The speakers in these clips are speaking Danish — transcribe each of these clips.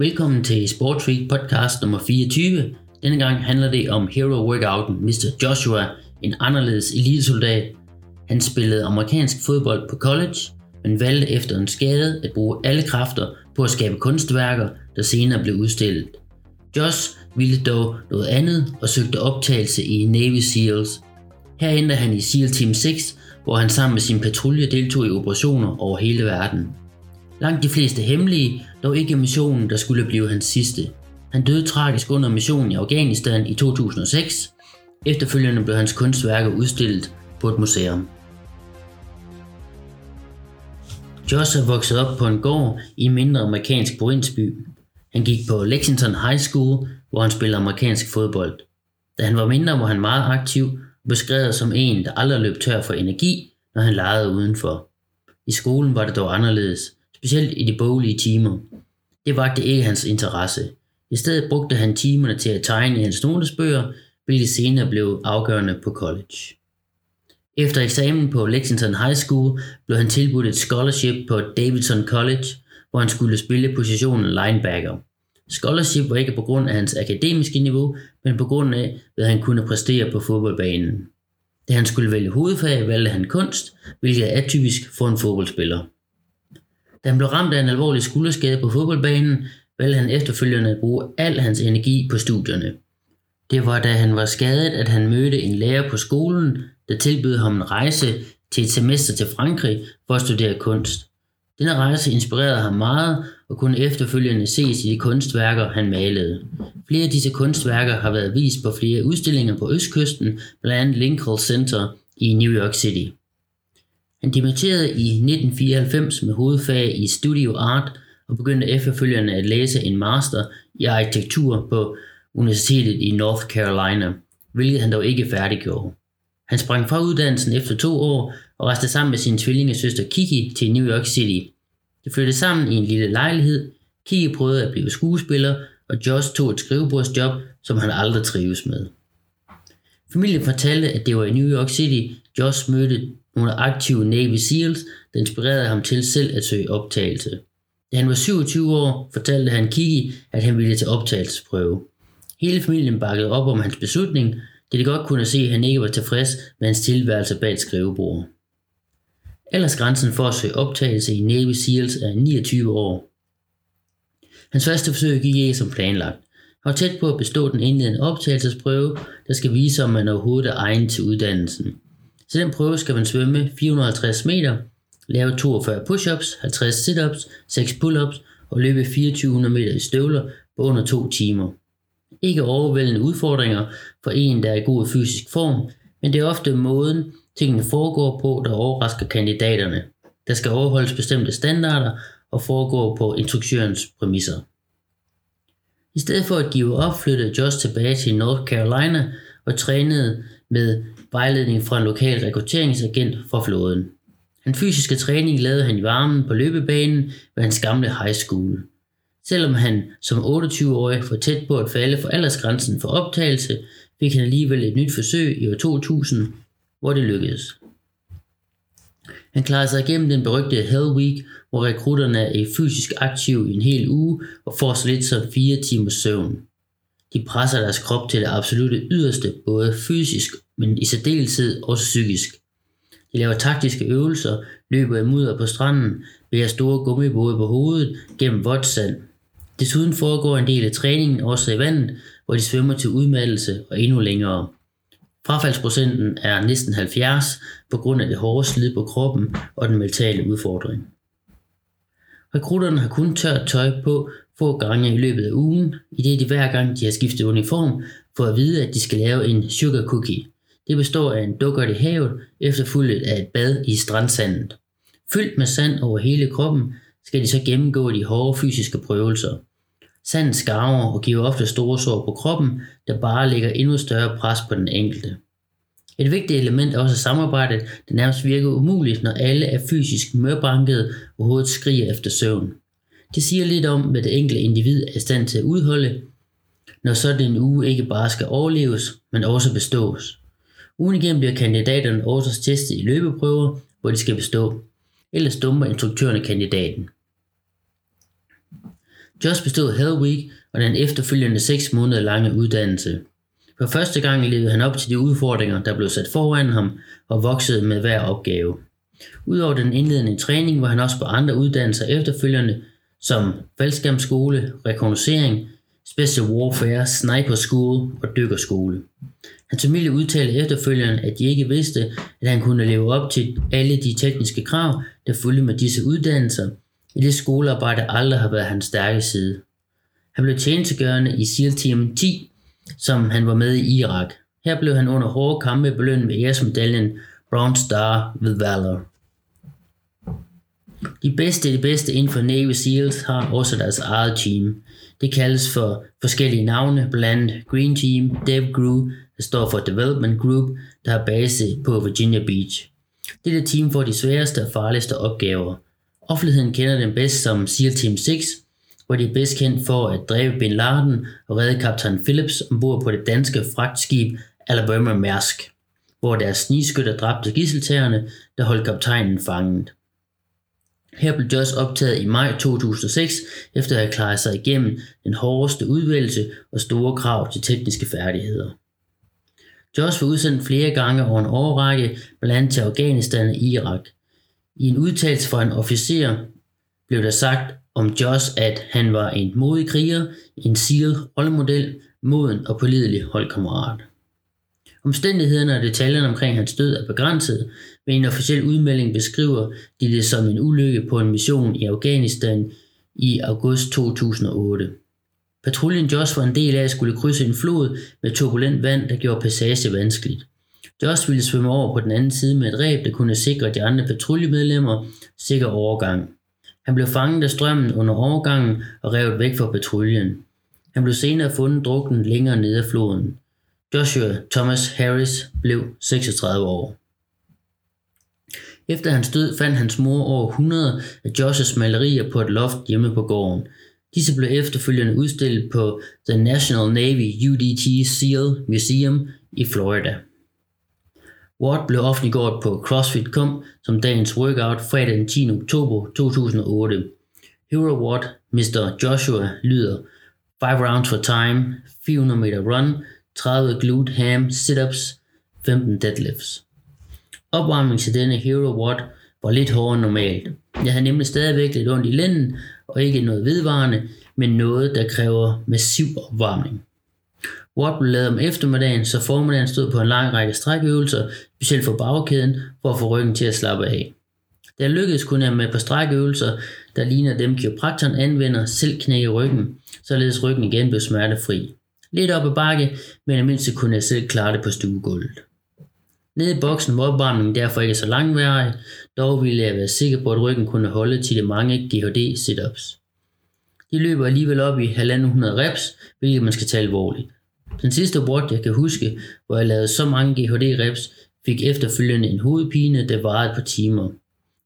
Velkommen til Sport Week podcast nummer 24. Denne gang handler det om hero workouten Mr. Joshua, en anderledes elitesoldat. Han spillede amerikansk fodbold på college, men valgte efter en skade at bruge alle kræfter på at skabe kunstværker, der senere blev udstillet. Josh ville dog noget andet og søgte optagelse i Navy SEALs. Her endte han i SEAL Team 6, hvor han sammen med sin patrulje deltog i operationer over hele verden. Langt de fleste hemmelige, dog ikke missionen, der skulle blive hans sidste. Han døde tragisk under missionen i Afghanistan i 2006. Efterfølgende blev hans kunstværker udstillet på et museum. Josh er vokset op på en gård i en mindre amerikansk provinsby. Han gik på Lexington High School, hvor han spillede amerikansk fodbold. Da han var mindre, var han meget aktiv og beskrevet som en, der aldrig løb tør for energi, når han legede udenfor. I skolen var det dog anderledes specielt i de boglige timer. Det vagte ikke hans interesse. I stedet brugte han timerne til at tegne i hans notesbøger, hvilket senere blev afgørende på college. Efter eksamen på Lexington High School blev han tilbudt et scholarship på Davidson College, hvor han skulle spille positionen linebacker. Scholarship var ikke på grund af hans akademiske niveau, men på grund af, hvad han kunne præstere på fodboldbanen. Da han skulle vælge hovedfag, valgte han kunst, hvilket er atypisk for en fodboldspiller. Da han blev ramt af en alvorlig skulderskade på fodboldbanen, valgte han efterfølgende at bruge al hans energi på studierne. Det var da han var skadet, at han mødte en lærer på skolen, der tilbød ham en rejse til et semester til Frankrig for at studere kunst. Denne rejse inspirerede ham meget og kunne efterfølgende ses i de kunstværker, han malede. Flere af disse kunstværker har været vist på flere udstillinger på Østkysten, blandt andet Lincoln Center i New York City. Han dimitterede i 1994 med hovedfag i Studio Art og begyndte efterfølgende at læse en master i arkitektur på Universitetet i North Carolina, hvilket han dog ikke færdiggjorde. Han sprang fra uddannelsen efter to år og rejste sammen med sin tvillingesøster Kiki til New York City. De flyttede sammen i en lille lejlighed. Kiki prøvede at blive skuespiller, og Josh tog et skrivebordsjob, som han aldrig trives med. Familien fortalte, at det var i New York City, Josh mødte under aktive Navy SEALs, der inspirerede ham til selv at søge optagelse. Da han var 27 år, fortalte han Kiki, at han ville til optagelsesprøve. Hele familien bakkede op om hans beslutning, da de godt kunne se, at han ikke var tilfreds med hans tilværelse bag et skrivebord. Aldersgrænsen for at søge optagelse i Navy SEALs er 29 år. Hans første forsøg gik ikke som planlagt. Han var tæt på at bestå den indledende optagelsesprøve, der skal vise, om man overhovedet er egnet til uddannelsen. Til den prøve skal man svømme 450 meter, lave 42 push-ups, 50 sit-ups, 6 pull-ups og løbe 2400 meter i støvler på under 2 timer. Ikke overvældende udfordringer for en, der er i god fysisk form, men det er ofte måden, tingene foregår på, der overrasker kandidaterne. Der skal overholdes bestemte standarder og foregå på instruktørens præmisser. I stedet for at give op, flyttede Josh tilbage til North Carolina og trænede med vejledning fra en lokal rekrutteringsagent fra flåden. Den fysiske træning lavede han i varmen på løbebanen ved hans gamle high school. Selvom han som 28-årig var tæt på at falde for aldersgrænsen for optagelse, fik han alligevel et nyt forsøg i år 2000, hvor det lykkedes. Han klarede sig igennem den berygte Hell Week, hvor rekrutterne er fysisk aktive i en hel uge og får så lidt som 4 timers søvn. De presser deres krop til det absolute yderste, både fysisk, men i særdeleshed også psykisk. De laver taktiske øvelser, løber i mudder på stranden, bærer store gummibåde på hovedet gennem vådt sand. Desuden foregår en del af træningen også i vandet, hvor de svømmer til udmattelse og endnu længere. Frafaldsprocenten er næsten 70 på grund af det hårde slid på kroppen og den mentale udfordring. Rekrutterne har kun tørt tøj på få gange i løbet af ugen, i det de hver gang de har skiftet uniform, får at vide, at de skal lave en sugar cookie. Det består af en dukkert i havet, efterfulgt af et bad i strandsandet. Fyldt med sand over hele kroppen, skal de så gennemgå de hårde fysiske prøvelser. Sand skarver og giver ofte store sår på kroppen, der bare lægger endnu større pres på den enkelte. Et vigtigt element er også samarbejdet, der nærmest virker umuligt, når alle er fysisk mørbanket og hovedet skriger efter søvn. Det siger lidt om, hvad det enkelte individ er i stand til at udholde, når sådan en uge ikke bare skal overleves, men også bestås. Ugen igennem bliver kandidaterne også testet i løbeprøver, hvor de skal bestå. Ellers dumper instruktørerne kandidaten. Josh bestod Hell Week og den efterfølgende 6 måneder lange uddannelse. For første gang levede han op til de udfordringer, der blev sat foran ham og voksede med hver opgave. Udover den indledende træning var han også på andre uddannelser efterfølgende, som faldskærmsskole, rekognoscering, Special Warfare, Sniper School og dykkerskole. Hans familie udtalte efterfølgende, at de ikke vidste, at han kunne leve op til alle de tekniske krav, der fulgte med disse uddannelser, i det skolearbejde aldrig har været hans stærke side. Han blev tjenestegørende i SEAL Team 10, som han var med i Irak. Her blev han under hårde kampe belønnet med æresmedaljen Bronze Star with Valor. De bedste de bedste inden for Navy SEALs har også deres eget team. Det kaldes for forskellige navne, blandt Green Team, Dev Group, der står for Development Group, der har base på Virginia Beach. Dette team får de sværeste og farligste opgaver. Offentligheden kender dem bedst som SEAL Team 6, hvor de er bedst kendt for at dræbe Bin Laden og redde kaptajn Phillips ombord på det danske fragtskib Alabama Mærsk, hvor deres snigskytter dræbte gisseltagerne, der holdt kaptajnen fanget. Her blev Joss optaget i maj 2006, efter at have klaret sig igennem den hårdeste udvælgelse og store krav til tekniske færdigheder. Josh var udsendt flere gange over en årrække, blandt andet til Afghanistan og Irak. I en udtalelse fra en officer blev der sagt om Josh, at han var en modig kriger, en SEAL rollemodel, moden og pålidelig holdkammerat. Omstændighederne og detaljerne omkring hans død er begrænset, men en officiel udmelding beskriver de det som en ulykke på en mission i Afghanistan i august 2008. Patruljen Josh var en del af skulle krydse en flod med turbulent vand, der gjorde passage vanskeligt. Josh ville svømme over på den anden side med et ræb, der kunne sikre de andre patruljemedlemmer sikker overgang. Han blev fanget af strømmen under overgangen og revet væk fra patruljen. Han blev senere fundet druknet længere nede af floden. Joshua Thomas Harris blev 36 år. Efter hans død fandt hans mor over 100 af Joshs malerier på et loft hjemme på gården. Disse blev efterfølgende udstillet på The National Navy UDT SEAL Museum i Florida. Watt blev offentliggjort på CrossFit.com som dagens workout fredag den 10. oktober 2008. Hero Watt, Mr. Joshua lyder 5 rounds for time, 400 meter run, 30 glute ham sit-ups, 15 deadlifts. Opvarmningen til denne Hero Watt var lidt hårdere end normalt. Jeg havde nemlig stadigvæk lidt ondt i lænden, og ikke noget vedvarende, men noget, der kræver massiv opvarmning. Watt blev lavet om eftermiddagen, så formiddagen stod på en lang række strækøvelser, specielt for bagkæden, for at få ryggen til at slappe af. Da lykkedes kun jeg med på strækøvelser, der ligner dem kiropraktoren anvender, selv knække ryggen, således ryggen igen blev smertefri. Lidt op ad bakke, men i mindste kunne jeg selv klare det på stuegulvet. Nede i boksen var opvarmningen derfor ikke så langvarig, dog ville jeg være sikker på, at ryggen kunne holde til de mange GHD sit-ups. De løber alligevel op i 1.500 reps, hvilket man skal tage alvorligt. Den sidste watt, jeg kan huske, hvor jeg lavede så mange GHD reps, fik efterfølgende en hovedpine, der varede på timer.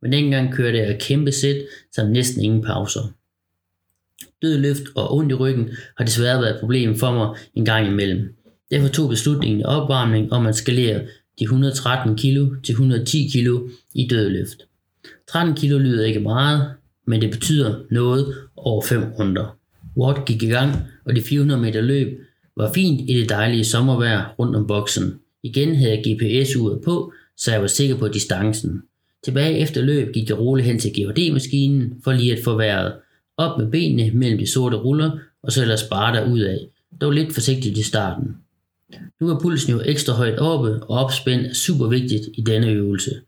Men dengang kørte jeg kæmpe sæt, som næsten ingen pauser. Død løft og ondt i ryggen har desværre været et problem for mig en gang imellem. Derfor tog beslutningen i opvarmning om at skalere de 113 kg til 110 kg i dødløft. 13 kg lyder ikke meget, men det betyder noget over 5 runder. Watt gik i gang, og de 400 meter løb var fint i det dejlige sommervejr rundt om boksen. Igen havde jeg GPS-uret på, så jeg var sikker på distancen. Tilbage efter løb gik jeg roligt hen til GHD-maskinen for lige at få vejret. Op med benene mellem de sorte ruller, og så ellers bare der ud af. Dog lidt forsigtigt i starten. Nu er pulsen jo ekstra højt oppe, og opspænd er super vigtigt i denne øvelse.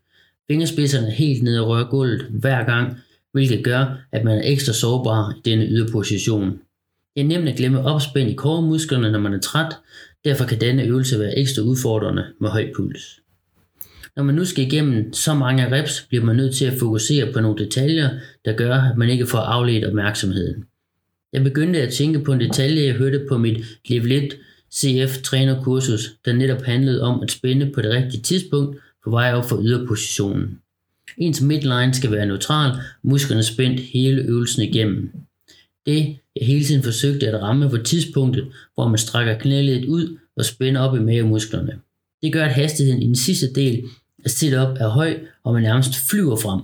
Fingerspidserne er helt nede og rører gulvet hver gang, hvilket gør, at man er ekstra sårbar i denne yderposition. Det er nemt at glemme opspænd i koremusklerne, når man er træt, derfor kan denne øvelse være ekstra udfordrende med høj puls. Når man nu skal igennem så mange reps, bliver man nødt til at fokusere på nogle detaljer, der gør, at man ikke får afledt opmærksomheden. Jeg begyndte at tænke på en detalje, jeg hørte på mit Live 1 CF trænerkursus, der netop handlede om at spænde på det rigtige tidspunkt på vej op for yderpositionen. Ens midline skal være neutral, musklerne spændt hele øvelsen igennem. Det, jeg hele tiden forsøgte at ramme på tidspunktet, hvor man strækker knæledet ud og spænder op i mavemusklerne. Det gør, at hastigheden i den sidste del af sit-up er høj, og man nærmest flyver frem.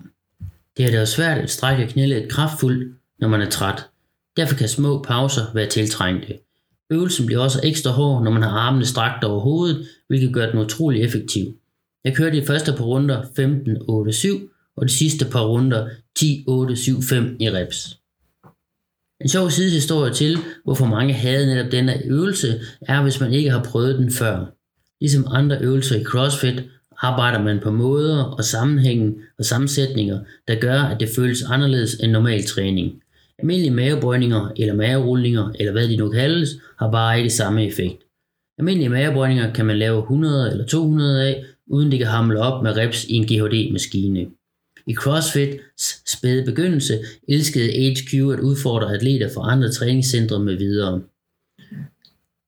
Det er da svært at strække knæledet kraftfuldt, når man er træt. Derfor kan små pauser være tiltrængte. Øvelsen bliver også ekstra hård, når man har armene strakt over hovedet, hvilket gør den utrolig effektiv. Jeg kørte de første par runder 15-8-7, og de sidste par runder 10-8-7-5 i reps. En sjov sidehistorie til, hvorfor mange havde netop denne øvelse, er, hvis man ikke har prøvet den før. Ligesom andre øvelser i CrossFit, arbejder man på måder og sammenhænge og sammensætninger, der gør, at det føles anderledes end normal træning. Almindelige mavebøjninger eller maverullinger, eller hvad de nu kaldes, har bare ikke samme effekt. Almindelige mavebøjninger kan man lave 100 eller 200 af, uden det kan hamle op med reps i en GHD-maskine. I CrossFits spæde begyndelse elskede HQ at udfordre atleter fra andre træningscentre med videre.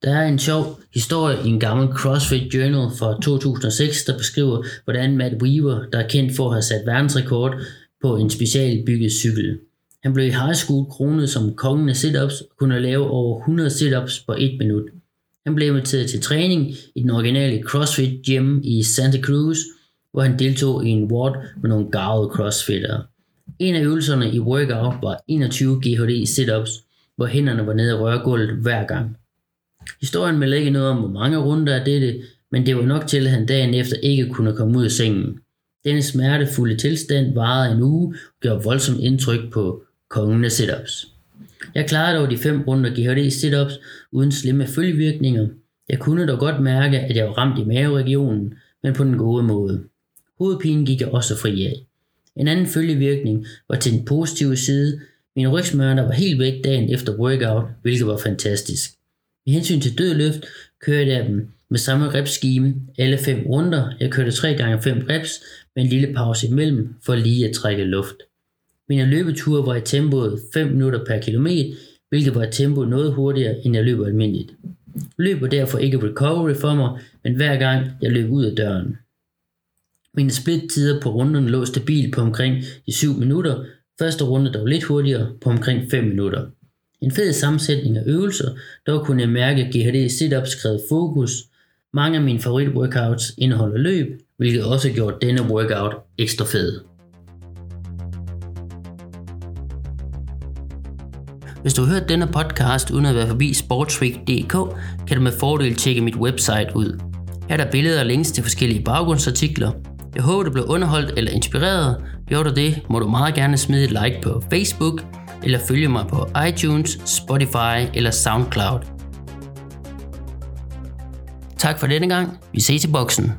Der er en sjov historie i en gammel CrossFit Journal fra 2006, der beskriver, hvordan Matt Weaver, der er kendt for at have sat verdensrekord på en specialbygget cykel. Han blev i high school kronet som kongen af sit-ups og kunne lave over 100 sit-ups på et minut. Han blev inviteret til træning i den originale CrossFit Gym i Santa Cruz, hvor han deltog i en ward med nogle gavede crossfitter. En af øvelserne i workout var 21 GHD sit-ups, hvor hænderne var nede i rørgulvet hver gang. Historien melder ikke noget om, hvor mange runder af dette, men det var nok til, at han dagen efter ikke kunne komme ud af sengen. Denne smertefulde tilstand varede en uge og gjorde voldsomt indtryk på kongen af sit-ups. Jeg klarede dog de fem runder GHD sit-ups uden slemme følgevirkninger. Jeg kunne dog godt mærke, at jeg var ramt i maveregionen, men på den gode måde. Hovedpinen gik jeg også fri af. En anden følgevirkning var til den positive side. Min rygsmørner var helt væk dagen efter workout, hvilket var fantastisk. Med hensyn til dødløft kørte jeg dem med samme repskime alle fem runder. Jeg kørte 3 gange 5 reps med en lille pause imellem for lige at trække luft. Mine løbeture var i tempoet 5 minutter per kilometer, hvilket var et tempo noget hurtigere, end jeg løber almindeligt. Løb var derfor ikke recovery for mig, men hver gang jeg løb ud af døren. Mine splittider på runderne lå stabilt på omkring de 7 minutter, første runde dog lidt hurtigere på omkring 5 minutter. En fed sammensætning af øvelser, dog kunne jeg mærke, GHD sit-ups krævede fokus. Mange af mine favorit-workouts indeholder løb, hvilket også gjorde denne workout ekstra fed. Hvis du har hørt denne podcast uden at være forbi sportsweek.dk, kan du med fordel tjekke mit website ud. Her er der billeder og links til forskellige baggrundsartikler. Jeg håber, du blev underholdt eller inspireret. Gjorde du det, må du meget gerne smide et like på Facebook, eller følge mig på iTunes, Spotify eller SoundCloud. Tak for denne gang. Vi ses i boksen.